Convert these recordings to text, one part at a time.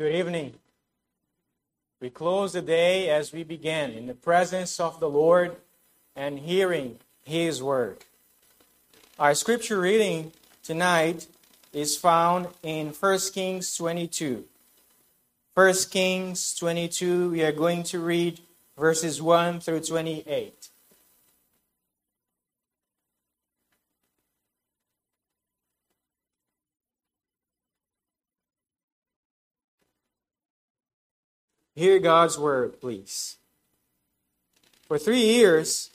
Good evening. We close the day as we began in the presence of the Lord and hearing His word. Our scripture reading tonight is found in 1 Kings 22. 1 Kings 22, we are going to read verses 1 through 28. Hear God's word, please. For three years,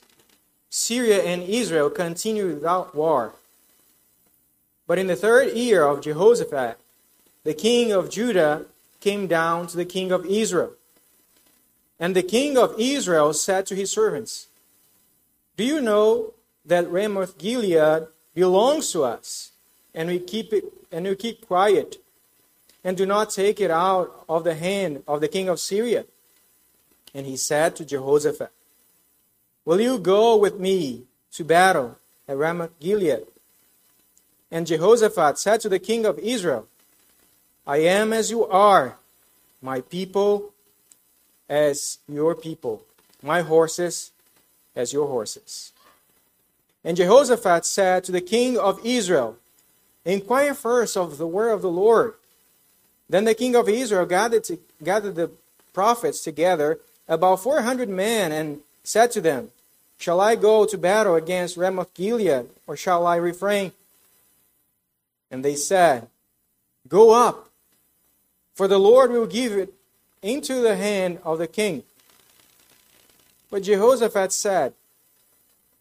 Syria and Israel continued without war. But in the third year of Jehoshaphat, the king of Judah came down to the king of Israel. And the king of Israel said to his servants, Do you know that Ramoth Gilead belongs to us, and we keep it and we keep quiet, and do not take it out of the hand of the king of Syria? And he said to Jehoshaphat, Will you go with me to battle at Ramoth Gilead? And Jehoshaphat said to the king of Israel, I am as you are, my people as your people, my horses as your horses. And Jehoshaphat said to the king of Israel, Inquire first of the word of the Lord. Then the king of Israel gathered, to, gathered the prophets together, about 400 men, and said to them, Shall I go to battle against Ramoth Gilead, or shall I refrain? And they said, Go up, for the Lord will give it into the hand of the king. But Jehoshaphat said,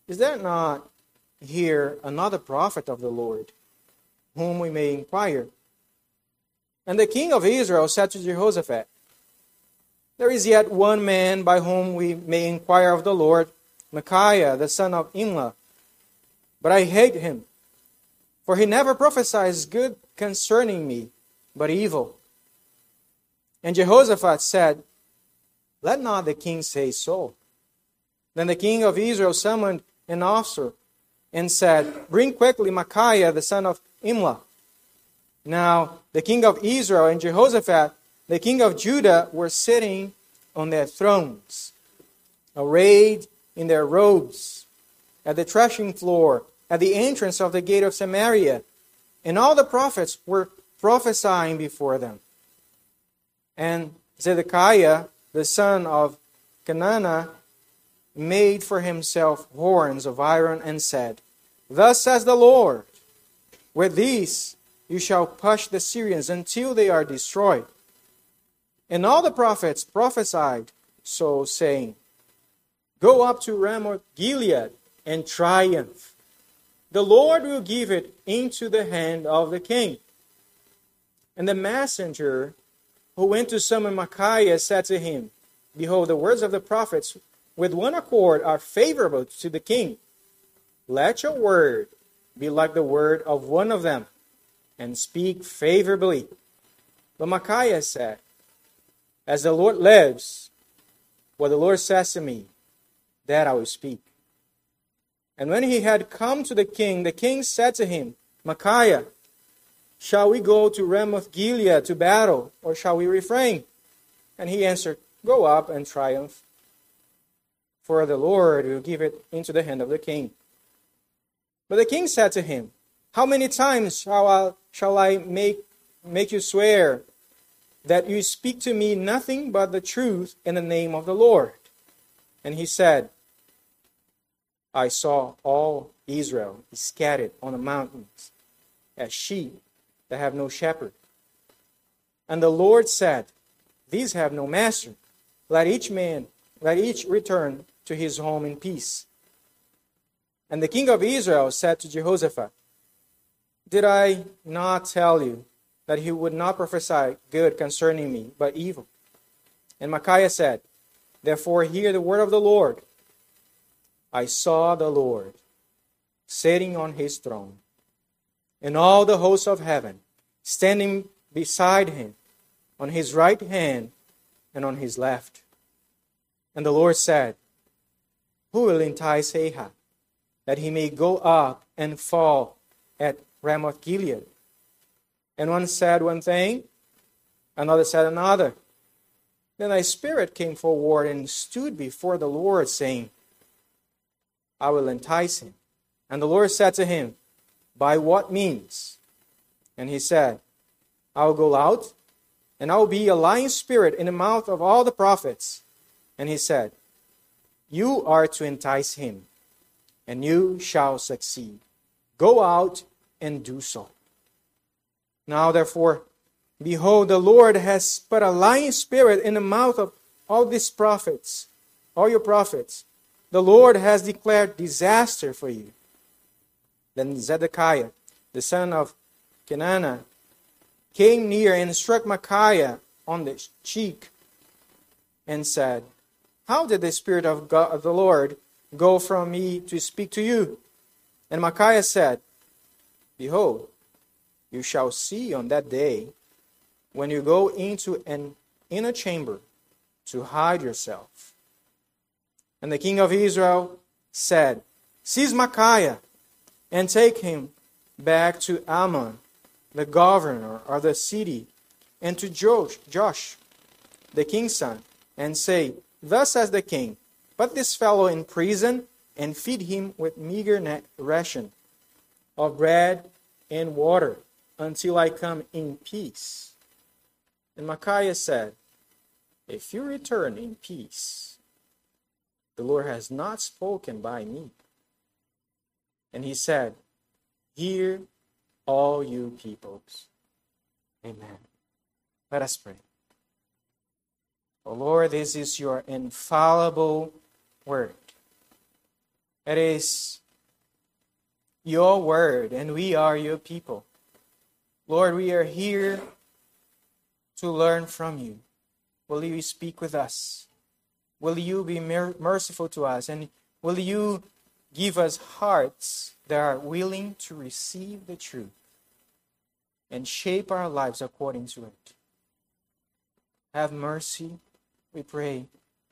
Is there not here another prophet of the Lord, whom we may inquire? And the king of Israel said to Jehoshaphat, There is yet one man by whom we may inquire of the Lord, Micaiah, the son of Imlah. But I hate him, for he never prophesies good concerning me, but evil. And Jehoshaphat said, Let not the king say so. Then the king of Israel summoned an officer and said, Bring quickly Micaiah, the son of Imlah. Now, the king of Israel and Jehoshaphat, the king of Judah, were sitting on their thrones, arrayed in their robes, at the threshing floor, at the entrance of the gate of Samaria. And all the prophets were prophesying before them. And Zedekiah, the son of Chenaanah, made for himself horns of iron and said, Thus says the Lord, with these you shall push the Syrians until they are destroyed. And all the prophets prophesied so, saying, Go up to Ramoth Gilead and triumph. The Lord will give it into the hand of the king. And the messenger who went to summon Micaiah said to him, Behold, the words of the prophets with one accord are favorable to the king. Let your word be like the word of one of them, and speak favorably. But Micaiah said, As the Lord lives, what the Lord says to me, that I will speak. And when he had come to the king, the king said to him, Micaiah, Shall we go to Ramoth Gilead to battle, or shall we refrain? And he answered, Go up and triumph, for the Lord will give it into the hand of the king. But the king said to him, How many times shall I, shall I make, make you swear that you speak to me nothing but the truth in the name of the Lord? And he said, I saw all Israel scattered on the mountains as sheep that have no shepherd. And the Lord said, These have no master. Let each man, let each return to his home in peace. And the king of Israel said to Jehoshaphat, Did I not tell you that he would not prophesy good concerning me, but evil? And Micaiah said, Therefore hear the word of the Lord. I saw the Lord sitting on his throne and all the hosts of heaven standing beside him on his right hand and on his left. And the Lord said, Who will entice Ahab, that he may go up and fall at Ramoth Gilead? And one said one thing, Another said another. Then a spirit came forward and stood before the Lord, saying, I will entice him. And the Lord said to him, By what means? And he said, I will go out, and I will be a lying spirit in the mouth of all the prophets. And he said, You are to entice him, and you shall succeed. Go out and do so. Now, therefore, behold, the Lord has put a lying spirit in the mouth of all these prophets, all your prophets. The Lord has declared disaster for you. Then Zedekiah, the son of Chenaanah, came near and struck Micaiah on the cheek and said, How did the Spirit of, God, of the Lord go from me to speak to you? And Micaiah said, Behold, you shall see on that day when you go into an inner chamber to hide yourself. And the king of Israel said, Seize Micaiah and take him back to Amon, the governor of the city, and to Josh, Josh, the king's son, and say, Thus says the king, Put this fellow in prison and feed him with meager ration of bread and water until I come in peace. And Micaiah said, If you return in peace, the Lord has not spoken by me. And he said, Hear all you peoples. Amen. Let us pray. Oh Lord, this is your infallible word. It is your word, and we are your people. Lord, we are here to learn from you. Will you speak with us? Will you be merciful to us? And will you give us hearts that are willing to receive the truth and shape our lives according to it? Have mercy, we pray,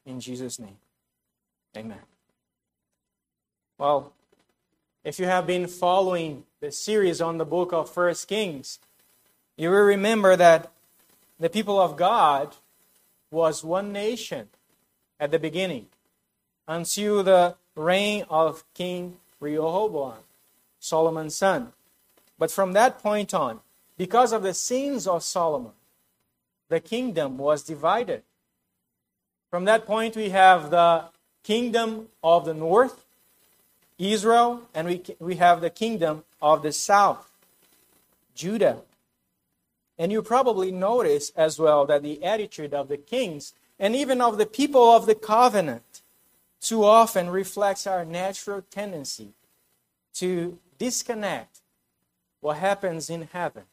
in Jesus' name. Amen. Well, if you have been following the series on the book of First Kings, you will remember that the people of God was one nation at the beginning until the reign of King Rehoboam, Solomon's son. But from that point on, because of the sins of Solomon, the kingdom was divided. From that point, we have the kingdom of the north Israel, and we, we have the kingdom of the south, Judah. And you probably notice as well that the attitude of the kings and even of the people of the covenant too often reflects our natural tendency to disconnect what happens in heaven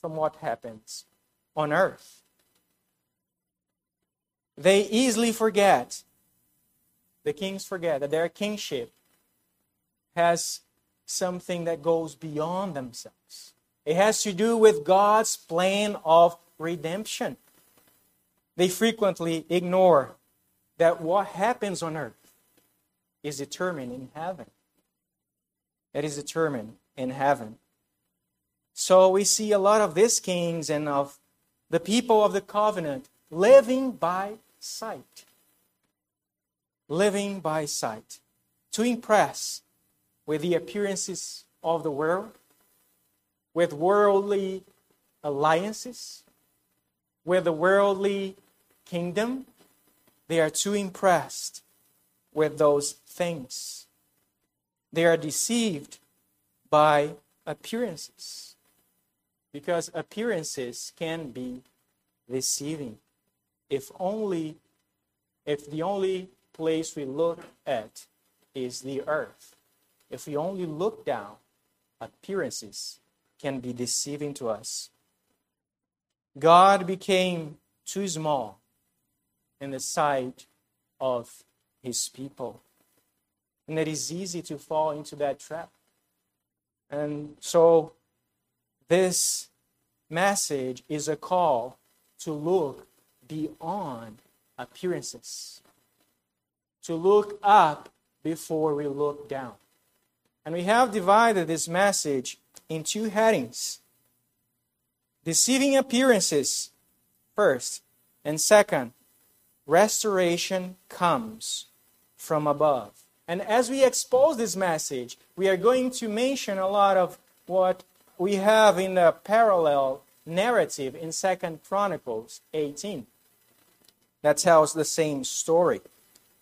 from what happens on earth. They easily forget, the kings forget that their kingship has something that goes beyond themselves. It has to do with God's plan of redemption. They frequently ignore that what happens on earth is determined in heaven. It is determined in heaven. So we see a lot of these kings and of the people of the covenant living by sight. Living by sight to impress with the appearances of the world, with worldly alliances, with the worldly kingdom. They are too impressed with those things. They are deceived by appearances because appearances can be deceiving if only if the only place we look at is the earth if we only look down, appearances can be deceiving to us. God became too small in the sight of his people. And it is easy to fall into that trap. And so, this message is a call to look beyond appearances, to look up before we look down. And we have divided this message in two headings deceiving appearances first. And second, restoration comes from above. And as we expose this message, we are going to mention a lot of what we have in the parallel narrative in Second Chronicles 18 that tells the same story.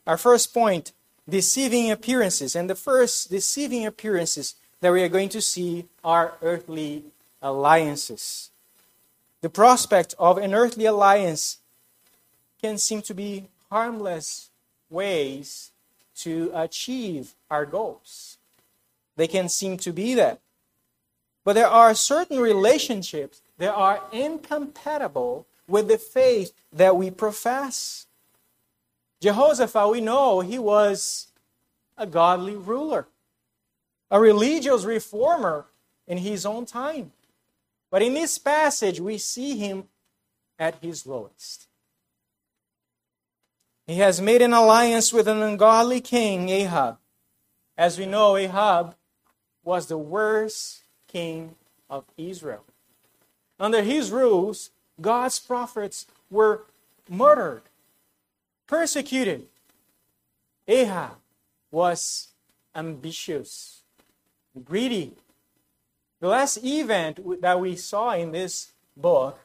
Our first point deceiving appearances. And the first deceiving appearances that we are going to see are earthly alliances. The prospect of an earthly alliance can seem to be harmless ways to achieve our goals. They can seem to be that. But there are certain relationships that are incompatible with the faith that we profess. Jehoshaphat, we know he was a godly ruler, a religious reformer in his own time. But in this passage, we see him at his lowest. He has made an alliance with an ungodly king, Ahab. As we know, Ahab was the worst king of Israel. Under his rules, God's prophets were murdered, persecuted. Ahab was ambitious, greedy. The last event that we saw in this book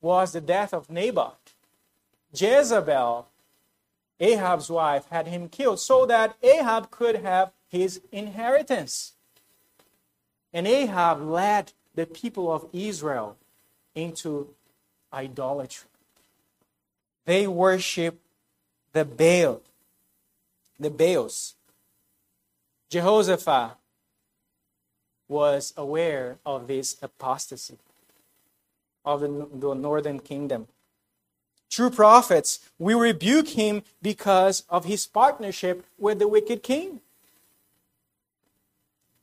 was the death of Naboth. Jezebel, Ahab's wife, had him killed so that Ahab could have his inheritance. And Ahab led the people of Israel into idolatry. They worship the Baal, the Baals. Jehoshaphat was aware of this apostasy of the, the northern kingdom. True prophets, we rebuke him because of his partnership with the wicked king.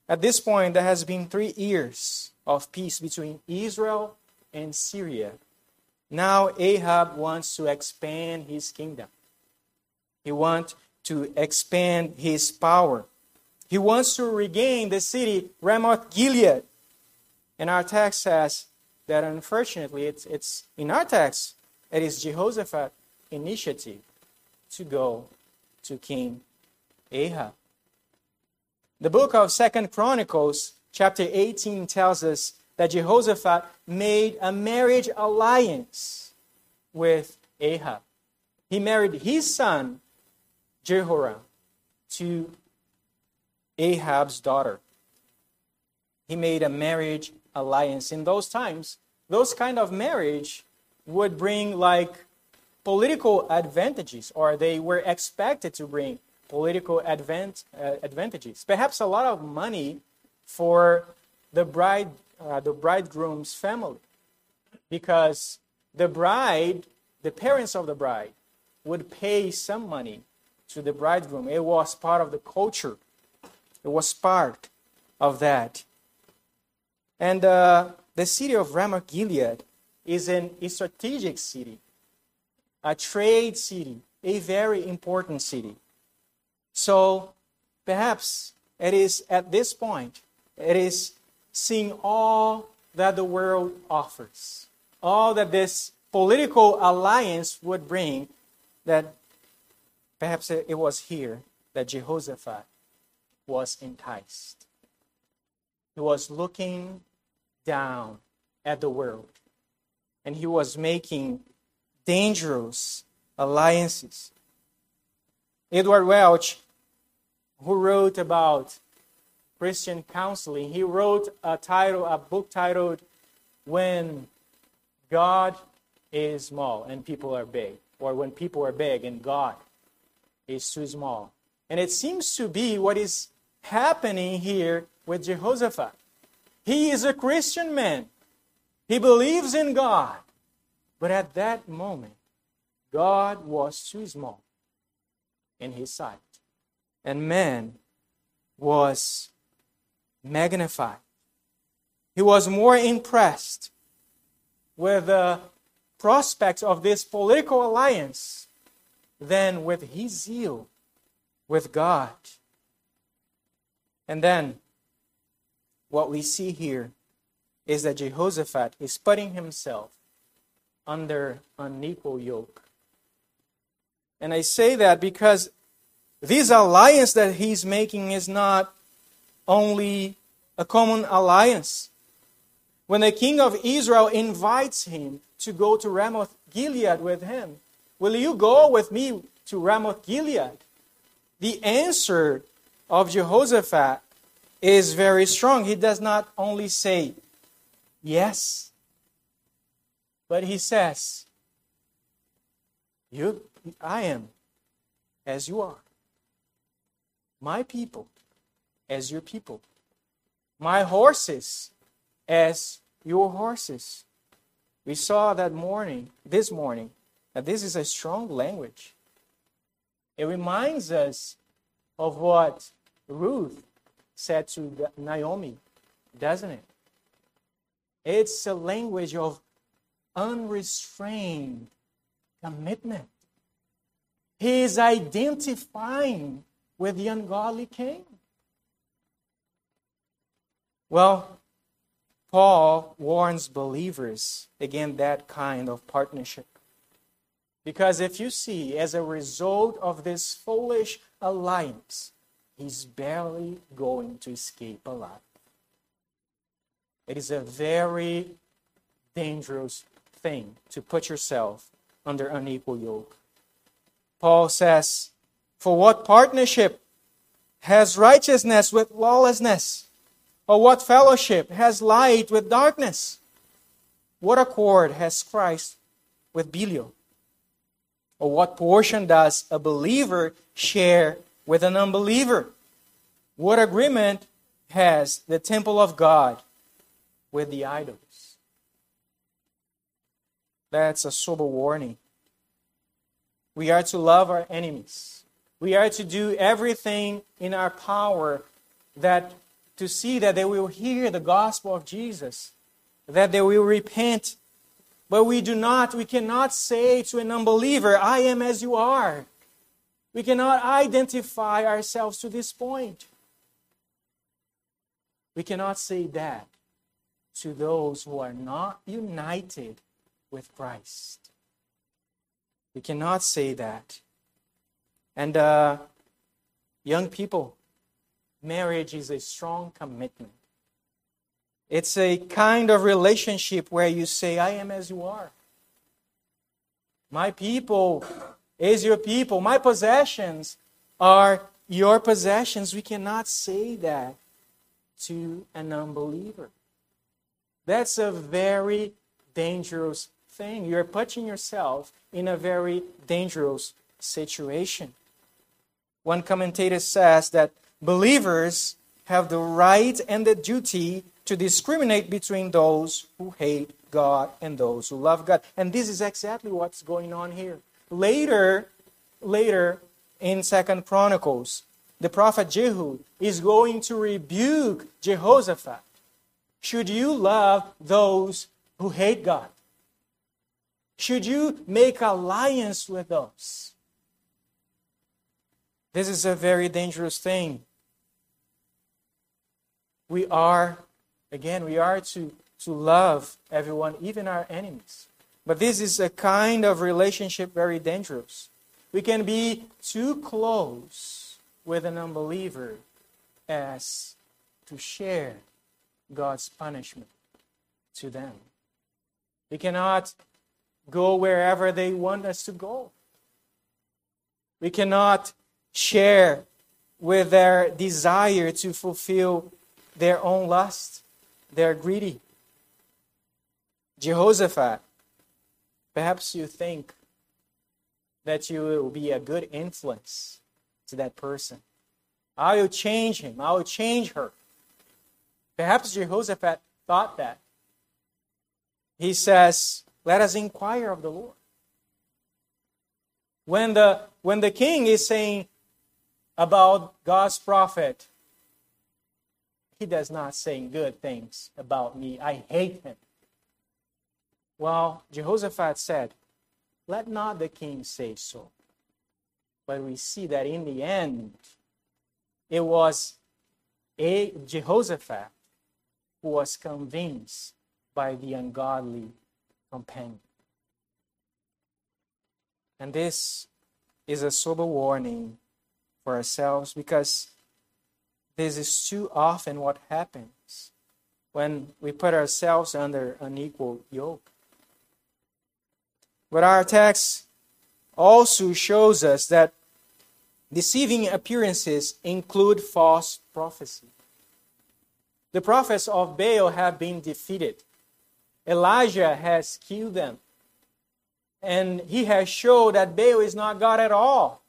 At this point, there has been three years of peace between Israel and Syria. Now Ahab wants to expand his kingdom. He wants to expand his power. He wants to regain the city Ramoth Gilead. And our text says that unfortunately, it's, it's in our text, it is Jehoshaphat's initiative to go to King Ahab. The book of Second Chronicles, chapter 18, tells us that Jehoshaphat made a marriage alliance with Ahab. He married his son, Jehoram, to Ahab's daughter. He made a marriage alliance. In those times, those kind of marriage would bring like political advantages, or they were expected to bring political advent, uh, advantages. Perhaps a lot of money for the bride uh, the bridegroom's family because the bride, the parents of the bride, would pay some money to the bridegroom. It was part of the culture, it was part of that. And uh, the city of Ramoth Gilead is an, a strategic city, a trade city, a very important city. So perhaps it is at this point, it is seeing all that the world offers, all that this political alliance would bring, that perhaps it was here that Jehoshaphat was enticed. He was looking down at the world and he was making dangerous alliances. Edward Welch, who wrote about Christian counseling. He wrote a title, a book titled "When God is Small and People Are Big," or "When People Are Big and God is Too Small." And it seems to be what is happening here with Jehoshaphat. He is a Christian man. He believes in God. But at that moment, God was too small in his sight. And man was magnified. He was more impressed with the prospects of this political alliance than with his zeal with God. And then, what we see here is that Jehoshaphat is putting himself under unequal yoke. And I say that because this alliance that he's making is not only a common alliance. When the king of Israel invites him to go to Ramoth Gilead with him, will you go with me to Ramoth Gilead? The answer of Jehoshaphat is very strong. He does not only say yes, but he says, you, I am as you are. My people as your people. My horses as your horses. We saw that morning, this morning, that this is a strong language. It reminds us of what Ruth said to Naomi, doesn't it? It's a language of unrestrained commitment. He is identifying with the ungodly king. Well, Paul warns believers against that kind of partnership. Because if you see, as a result of this foolish alliance, he's barely going to escape alive. It is a very dangerous thing to put yourself under unequal yoke. Paul says, For what partnership has righteousness with lawlessness? Or what fellowship has light with darkness? What accord has Christ with Belial? Or what portion does a believer share with an unbeliever? What agreement has the temple of God with the idols? That's a sober warning. We are to love our enemies. We are to do everything in our power that to see that they will hear the gospel of Jesus, that they will repent. But we do not, we cannot say to an unbeliever, I am as you are. We cannot identify ourselves to this point. We cannot say that to those who are not united with Christ. We cannot say that. And uh, young people, marriage is a strong commitment. It's a kind of relationship where you say, I am as you are. My people is your people. My possessions are your possessions. We cannot say that to an unbeliever. That's a very dangerous thing. You're putting yourself in a very dangerous situation. One commentator says that believers have the right and the duty to discriminate between those who hate God and those who love God. And this is exactly what's going on here. Later, later in Second Chronicles, the prophet Jehu is going to rebuke Jehoshaphat. Should you love those who hate God? Should you make alliance with those? This is a very dangerous thing we are, again, we are to, to love everyone, even our enemies. But this is a kind of relationship very dangerous. We can be too close with an unbeliever as to share God's punishment to them. We cannot go wherever they want us to go. We cannot share with their desire to fulfill their own lust. They're greedy. Jehoshaphat, perhaps you think that you will be a good influence to that person. I will change him. I will change her. Perhaps Jehoshaphat thought that. He says, Let us inquire of the Lord. When the, when the king is saying about God's prophet, he does not say good things about me. I hate him. Well, Jehoshaphat said, Let not the king say so. But we see that in the end, it was a Jehoshaphat who was convinced by the ungodly companion. And this is a sober warning for ourselves because this is too often what happens when we put ourselves under an equal yoke. But our text also shows us that deceiving appearances include false prophecy. The prophets of Baal have been defeated. Elijah has killed them. And he has showed that Baal is not God at all.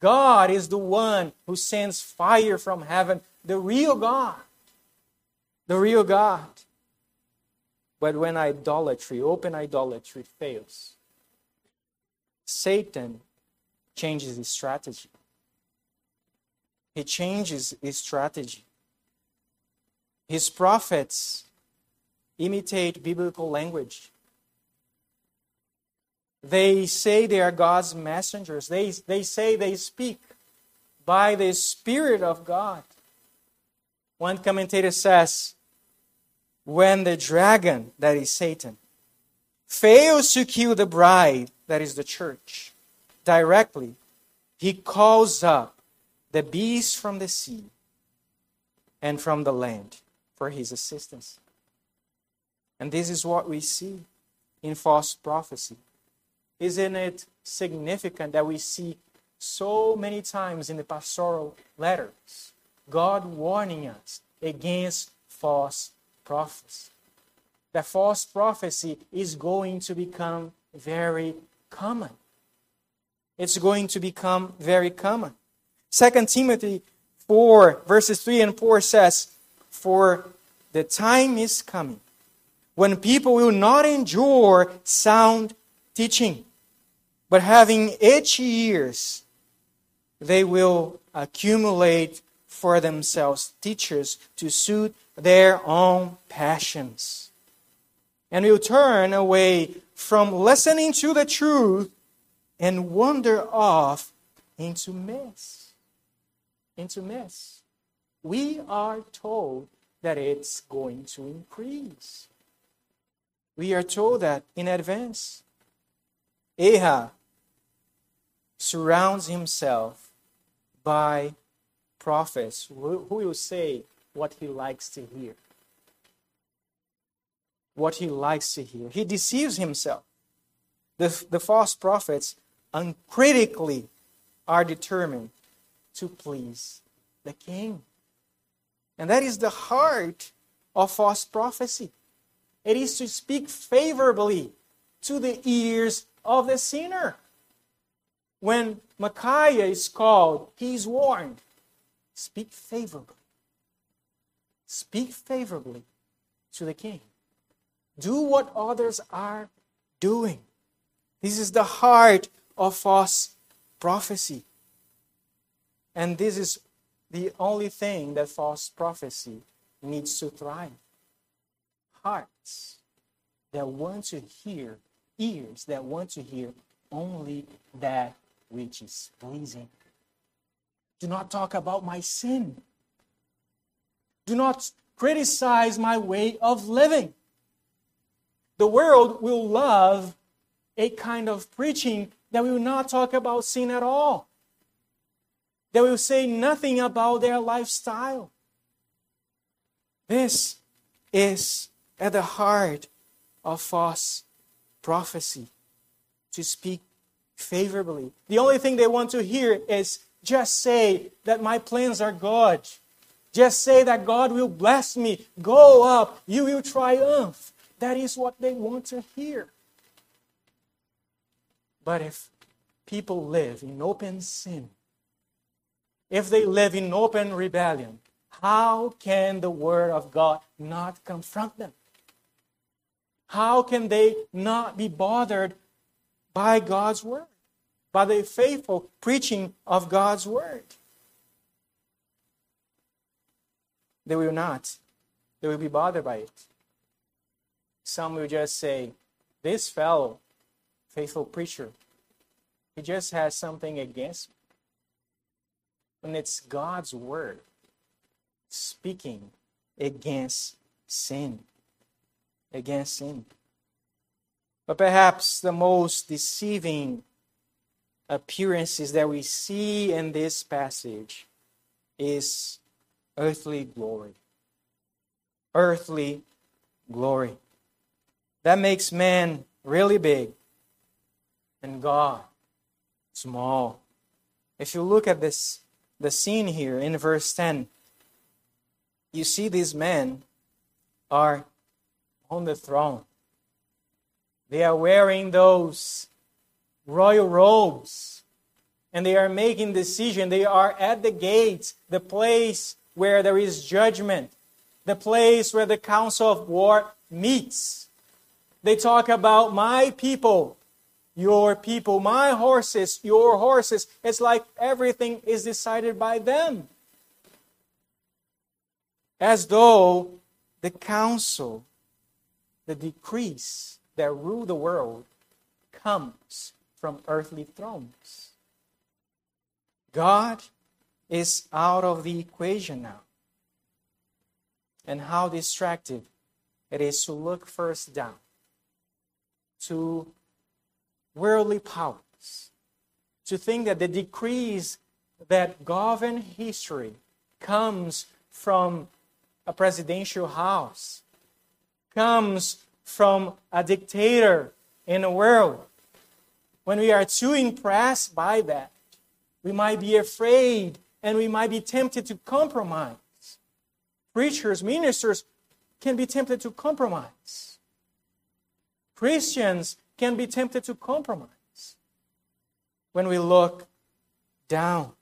God is the one who sends fire from heaven, the real God. The real God. But when idolatry, open idolatry, fails, Satan changes his strategy. He changes his strategy. His prophets imitate biblical language. They say they are God's messengers. They, they say they speak by the Spirit of God. One commentator says, when the dragon, that is Satan, fails to kill the bride, that is the church, directly, he calls up the beast from the sea and from the land for his assistance. And this is what we see in false prophecy. Isn't it significant that we see so many times in the pastoral letters God warning us against false prophecy? That false prophecy is going to become very common. It's going to become very common. 2 Timothy 4, verses 3 and 4 says, For the time is coming when people will not endure sound teaching, but having itchy ears, they will accumulate for themselves teachers to suit their own passions, and will turn away from listening to the truth and wander off into mess. Into mess. We are told that it's going to increase. We are told that in advance. Ahab surrounds himself by prophets who will say what he likes to hear. What he likes to hear. He deceives himself. The, the false prophets uncritically are determined to please the king. And that is the heart of false prophecy. It is to speak favorably to the ears of the sinner. When Micaiah is called, he is warned speak favorably. Speak favorably to the king. Do what others are doing. This is the heart of false prophecy. And this is the only thing that false prophecy needs to thrive. Hearts that want to hear, ears that want to hear only that which is pleasing. Do not talk about my sin. Do not criticize my way of living. The world will love a kind of preaching that will not talk about sin at all. They will say nothing about their lifestyle. This is at the heart of false prophecy to speak favorably. The only thing they want to hear is just say that my plans are good. Just say that God will bless me. Go up, you will triumph. That is what they want to hear. But if people live in open sin, if they live in open rebellion, how can the Word of God not confront them? How can they not be bothered by God's Word, by the faithful preaching of God's Word? They will not. They will be bothered by it. Some will just say, This fellow faithful preacher. He just has something against me. And it's God's word speaking against sin. Against sin. But perhaps the most deceiving appearances that we see in this passage is earthly glory. Earthly glory. That makes man really big and God small. If you look at this the scene here in verse 10, you see these men are on the throne. They are wearing those royal robes and they are making decision. They are at the gates, the place where there is judgment, the place where the council of war meets. They talk about my people, your people, my horses, your horses. It's like everything is decided by them. As though the council, the decrees that rule the world, comes from earthly thrones. God is out of the equation now. And how distractive it is to look first down to worldly powers, to think that the decrees that govern history comes from a presidential house, comes from a dictator in the world, when we are too impressed by that, we might be afraid and we might be tempted to compromise. Preachers, ministers can be tempted to compromise. Christians can be tempted to compromise when we look down.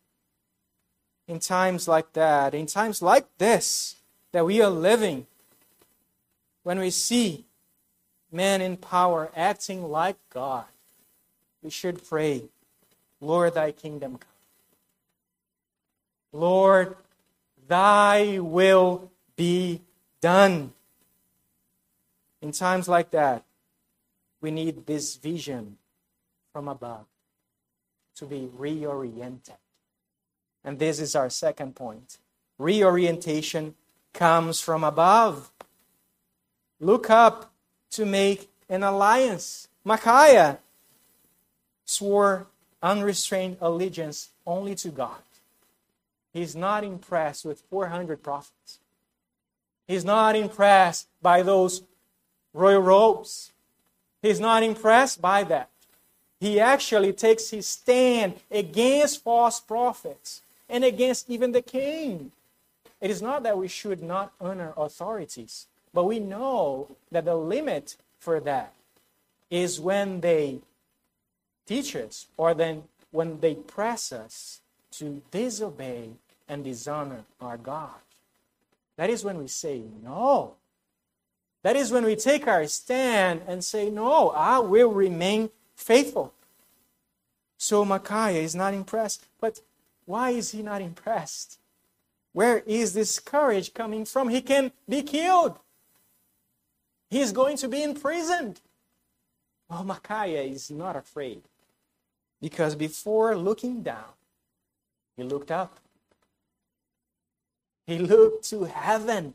In times like that, in times like this that we are living, when we see men in power acting like God, we should pray, Lord, thy kingdom come. Lord, thy will be done. In times like that, we need this vision from above to be reoriented. And this is our second point. Reorientation comes from above. Look up to make an alliance. Micaiah swore unrestrained allegiance only to God. He's not impressed with 400 prophets. He's not impressed by those royal robes. He's not impressed by that. He actually takes his stand against false prophets and against even the king. It is not that we should not honor authorities, but we know that the limit for that is when they teach us or then when they press us to disobey and dishonor our God. That is when we say no. That is when we take our stand and say, No, I will remain faithful. So Micaiah is not impressed. But why is he not impressed? Where is this courage coming from? He can be killed. He's going to be imprisoned. Well, Micaiah is not afraid. Because before looking down, he looked up. He looked to heaven.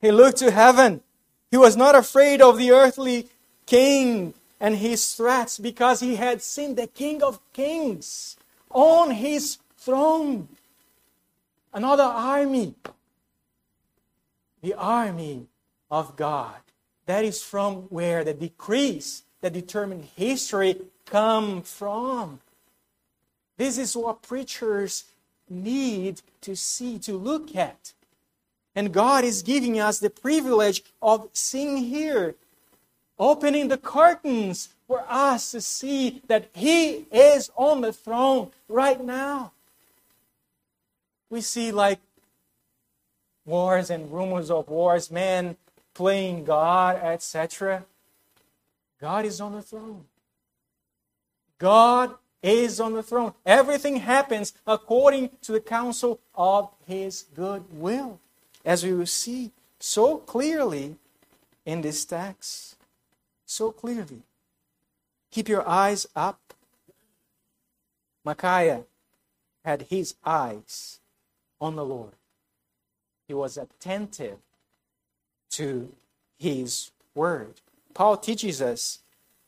He looked to heaven. He was not afraid of the earthly king and his threats because he had seen the King of Kings on his throne. Another army. The army of God. That is from where the decrees that determine history come from. This is what preachers need to see, to look at. And God is giving us the privilege of seeing here, opening the curtains for us to see that He is on the throne right now. We see like wars and rumors of wars, men playing God, etc. God is on the throne. God is on the throne. Everything happens according to the counsel of his good will, as we will see so clearly in this text. So clearly. Keep your eyes up. Micaiah had his eyes on the Lord. He was attentive to his word. Paul teaches us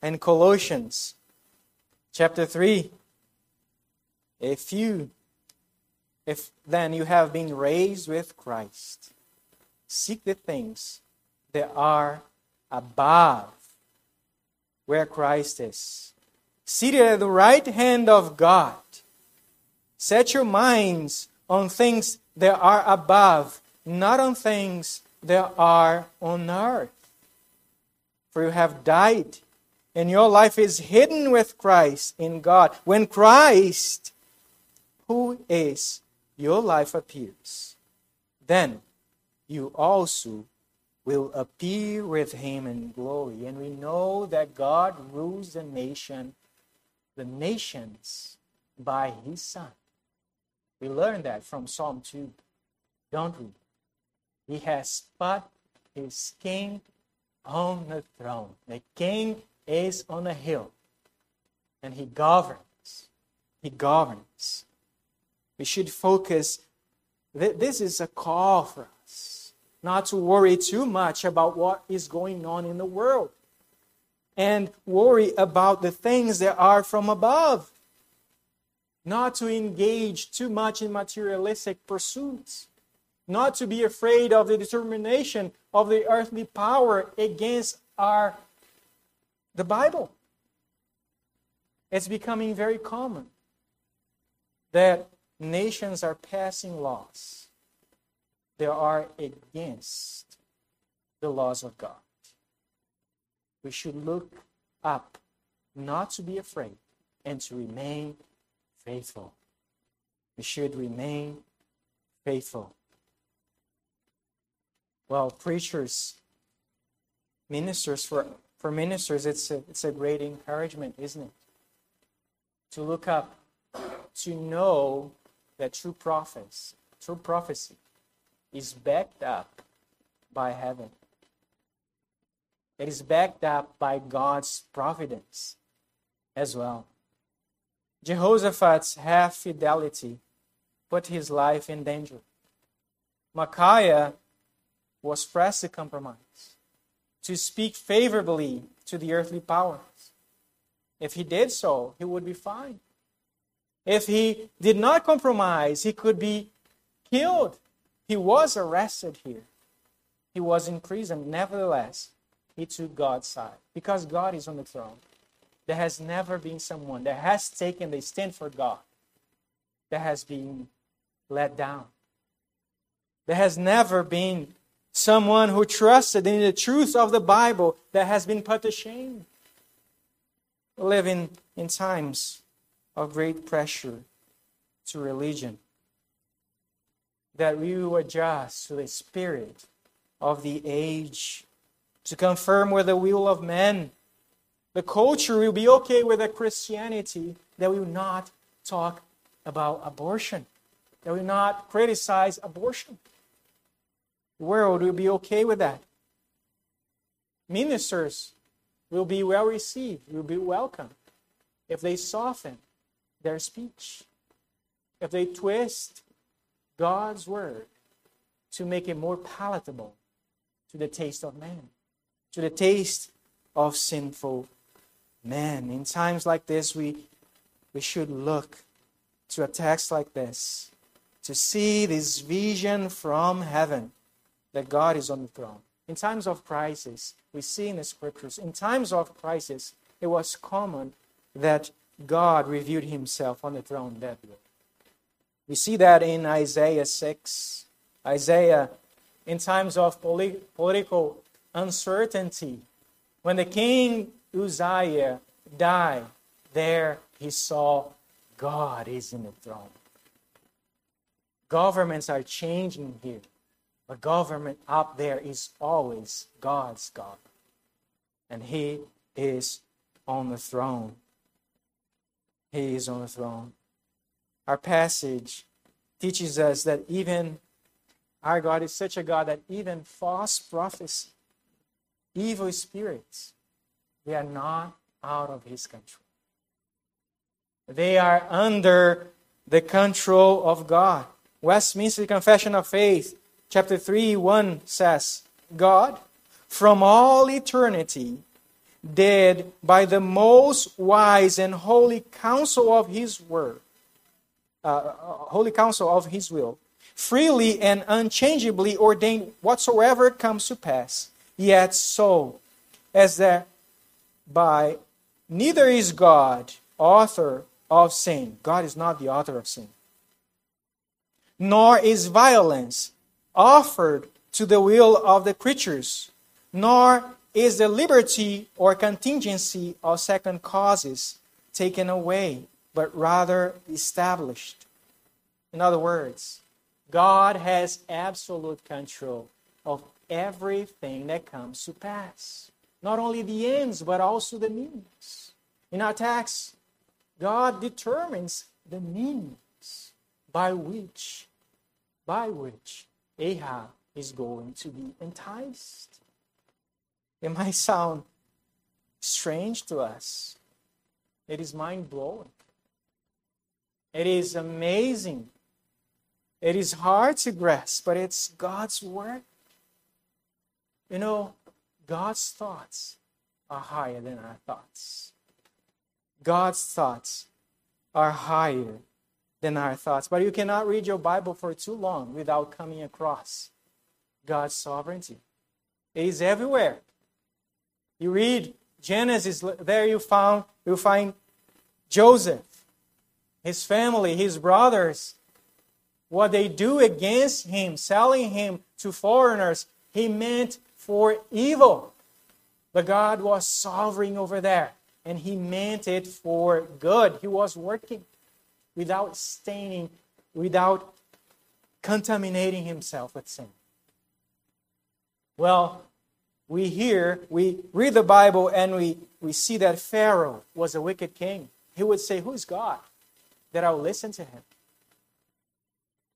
in Colossians Chapter 3 If you, if then you have been raised with Christ, seek the things that are above where Christ is, seated at the right hand of God. Set your minds on things that are above, not on things that are on earth. For you have died, and your life is hidden with Christ in God. When Christ, who is your life, appears, then you also will appear with him in glory. And we know that God rules the nation, the nations, by his Son. We learn that from Psalm 2, don't we? He has put his king on the throne. The king is on a hill, and he governs. He governs. We should focus. This is a call for us not to worry too much about what is going on in the world and worry about the things that are from above not to engage too much in materialistic pursuits, not to be afraid of the determination of the earthly power against our the Bible. It's becoming very common that nations are passing laws that are against the laws of God. We should look up, not to be afraid, and to remain faithful. We should remain faithful. Well, preachers, ministers, for, for ministers, it's a, it's a great encouragement, isn't it? To look up, to know that true prophets, true prophecy is backed up by heaven. It is backed up by God's providence as well. Jehoshaphat's half fidelity put his life in danger. Micaiah was pressed to compromise, to speak favorably to the earthly powers. If he did so, he would be fine. If he did not compromise, he could be killed. He was arrested here. He was in prison. Nevertheless, he took God's side because God is on the throne. There has never been someone that has taken the stand for God that has been let down. There has never been someone who trusted in the truth of the Bible that has been put to shame. Living in, times of great pressure to religion that we will adjust to the spirit of the age to confirm with the will of men the culture will be okay with a Christianity that will not talk about abortion, that will not criticize abortion. World will be okay with that. Ministers will be well received, will be welcome if they soften their speech, if they twist God's word to make it more palatable to the taste of man, to the taste of sinful Man, in times like this, we, we should look to a text like this to see this vision from heaven that God is on the throne. In times of crisis, we see in the scriptures, in times of crisis, it was common that God revealed himself on the throne that way. We see that in Isaiah 6. Isaiah, in times of political uncertainty, when the king Uzziah died, there he saw God is in the throne. Governments are changing here, but government up there is always God's God. And he is on the throne. He is on the throne. Our passage teaches us that even our God is such a God that even false prophets, evil spirits, they are not out of his control. They are under the control of God. Westminster Confession of Faith, chapter 3, 1 says, God, from all eternity, did by the most wise and holy counsel of his word, uh, uh, holy counsel of his will, freely and unchangeably ordained whatsoever comes to pass. Yet so, as that by neither is God author of sin. God is not the author of sin. Nor is violence offered to the will of the creatures, nor is the liberty or contingency of second causes taken away, but rather established. In other words, God has absolute control of everything that comes to pass. Not only the ends, but also the means. In our text, God determines the means by which, by which Ahab is going to be enticed. It might sound strange to us. It is mind blowing. It is amazing. It is hard to grasp, but it's God's work. You know, God's thoughts are higher than our thoughts. God's thoughts are higher than our thoughts. But you cannot read your Bible for too long without coming across God's sovereignty. It is everywhere. You read Genesis, there you found you find Joseph, his family, his brothers, what they do against him, selling him to foreigners, he meant for evil. But God was sovereign over there, and he meant it for good. He was working without staining, without contaminating himself with sin. Well, we hear, we read the Bible, and we, we see that Pharaoh was a wicked king. He would say, Who's God? That I'll listen to him.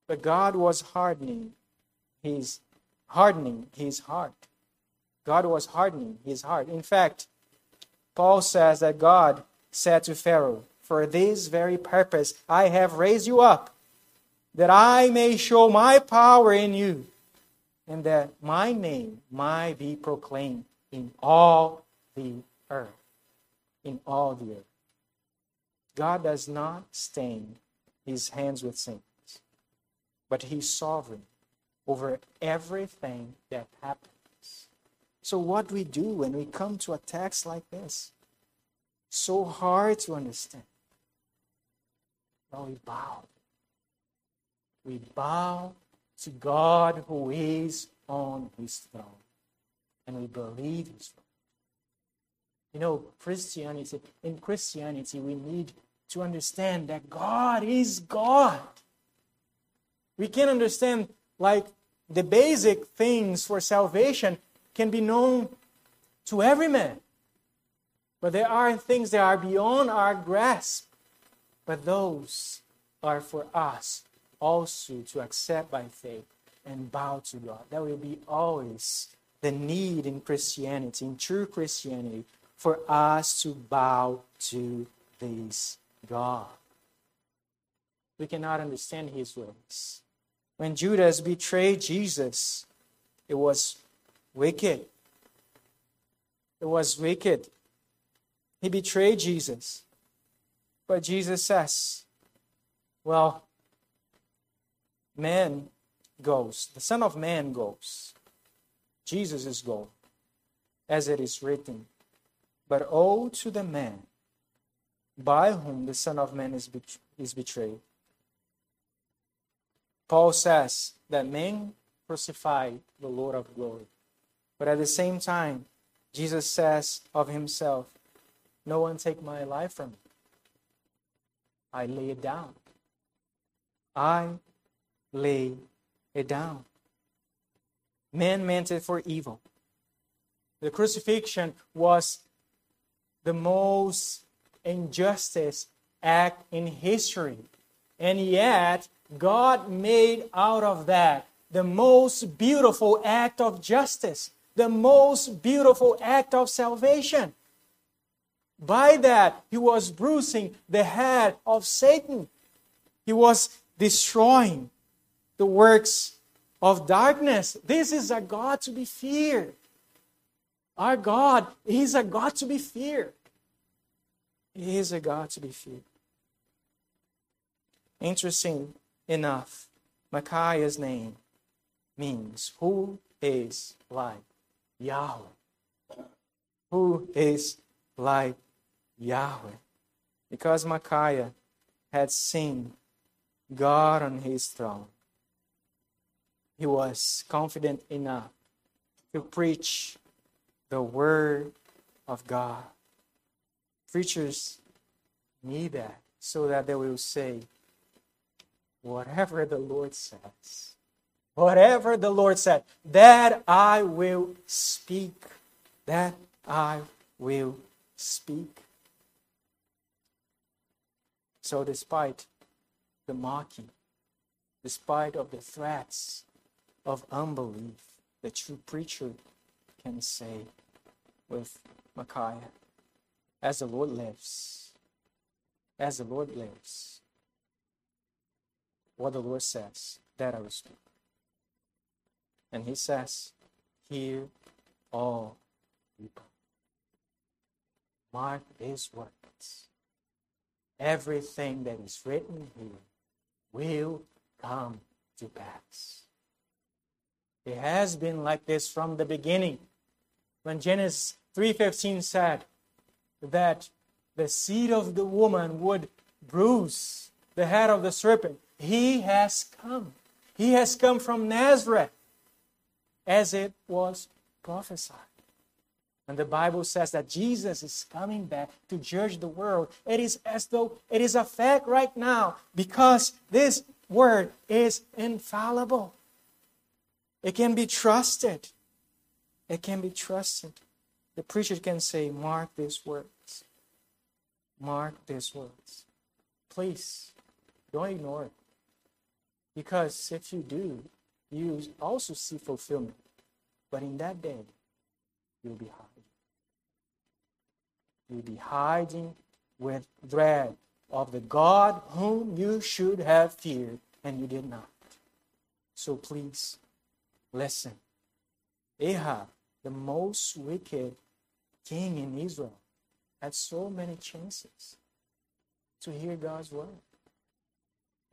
But God was hardening his hardening his heart. God was hardening his heart. In fact, Paul says that God said to Pharaoh, For this very purpose I have raised you up, that I may show my power in you and that my name might be proclaimed in all the earth. In all the earth. God does not stain his hands with sins, but he's sovereign over everything that happens. So, what do we do when we come to a text like this? So hard to understand. Well, we bow. We bow to God who is on his throne. And we believe his word. You know, Christianity, in Christianity, we need to understand that God is God. We can understand, like, the basic things for salvation can be known to every man. But there are things that are beyond our grasp. But those are for us also to accept by faith and bow to God. That will be always the need in Christianity, in true Christianity, for us to bow to this God. We cannot understand his ways. When Judas betrayed Jesus, it was wicked. It was wicked. He betrayed Jesus. But Jesus says, Well, man goes, the Son of Man goes. Jesus is going, as it is written. But woe to the man by whom the Son of Man is, is betrayed. Paul says that men crucified the Lord of glory. But at the same time, Jesus says of himself, No one take my life from me. I lay it down. I lay it down. Man meant it for evil. The crucifixion was the most injustice act in history. And yet, God made out of that the most beautiful act of justice, the most beautiful act of salvation. By that, he was bruising the head of Satan. He was destroying the works of darkness. This is a God to be feared. Our God is a God to be feared. He is a God to be feared. Interesting enough, Micaiah's name means who is like Yahweh. Who is like Yahweh? Because Micaiah had seen God on his throne, he was confident enough to preach the Word of God. Preachers need that so that they will say, whatever the Lord says, whatever the Lord said, that I will speak, that I will speak. So despite the mocking, despite of the threats of unbelief, the true preacher can say with Micaiah, as the Lord lives, as the Lord lives, what the Lord says, that I will speak. And he says, Hear all people. Mark these words. Everything that is written here will come to pass. It has been like this from the beginning. When Genesis 3:15 said that the seed of the woman would bruise the head of the serpent, he has come. He has come from Nazareth as it was prophesied. And the Bible says that Jesus is coming back to judge the world. It is as though it is a fact right now because this word is infallible. It can be trusted. It can be trusted. The preacher can say, Mark these words. Mark these words. Please, don't ignore it. Because if you do, you also see fulfillment. But in that day, you'll be hiding. You'll be hiding with dread of the God whom you should have feared, and you did not. So please, listen. Ahab, the most wicked king in Israel, had so many chances to hear God's word.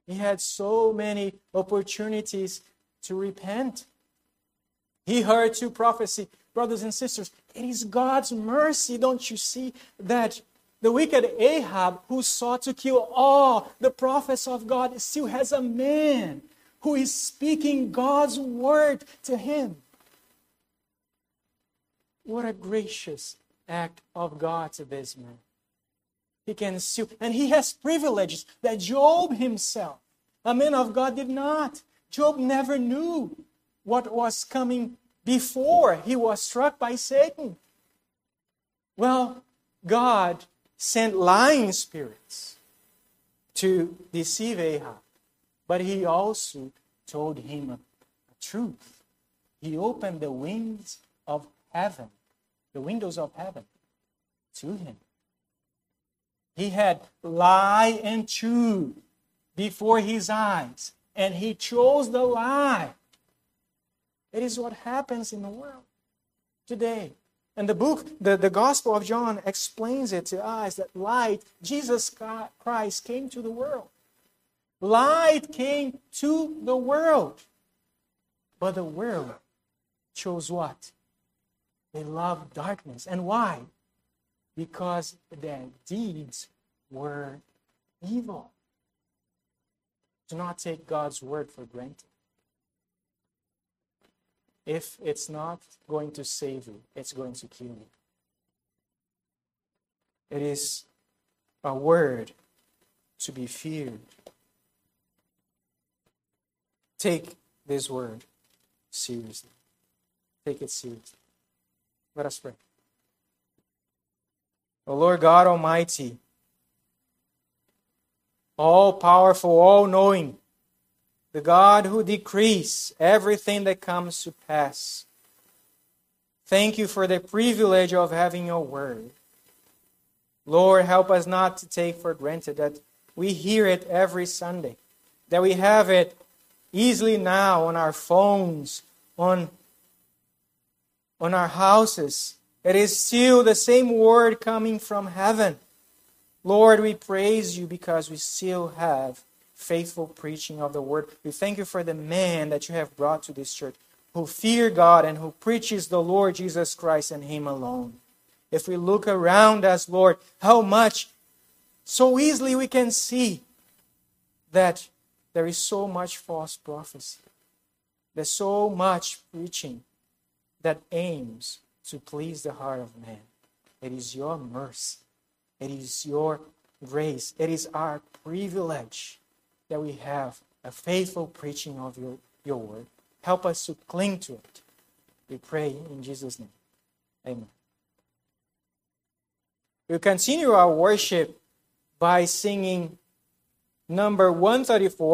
He had so many opportunities to repent. He heard two prophecy. Brothers and sisters, it is God's mercy, don't you see, that the wicked Ahab, who sought to kill all the prophets of God, still has a man who is speaking God's word to him. What a gracious act of God to this man. He can sue, and he has privileges that Job himself, a man of God, did not. Job never knew what was coming before he was struck by Satan. Well, God sent lying spirits to deceive Ahab, but he also told him a, truth. He opened the wings of heaven, the windows of heaven, to him. He had lie and truth before his eyes and he chose the lie. It is what happens in the world today. And the book, the, the Gospel of John, explains it to us that light, Jesus Christ, came to the world. Light came to the world. But the world chose what? They loved darkness. And why? Because their deeds were evil. Do not take God's word for granted. If it's not going to save you, it's going to kill you. It is a word to be feared. Take this word seriously. Take it seriously. Let us pray. O Lord God Almighty, all powerful, all knowing, the God who decrees everything that comes to pass. Thank you for the privilege of having your word. Lord, help us not to take for granted that we hear it every Sunday, that we have it easily now on our phones, on, on our houses, It is still the same word coming from heaven. Lord, we praise you because we still have faithful preaching of the word. We thank you for the man that you have brought to this church who fear God and who preaches the Lord Jesus Christ and him alone. If we look around us, Lord, how much so easily we can see that there is so much false prophecy. There's so much preaching that aims to please the heart of man. It is your mercy. It is your grace. It is our privilege that we have a faithful preaching of your, your word. Help us to cling to it. We pray in Jesus' name. Amen. We'll continue our worship by singing number 134.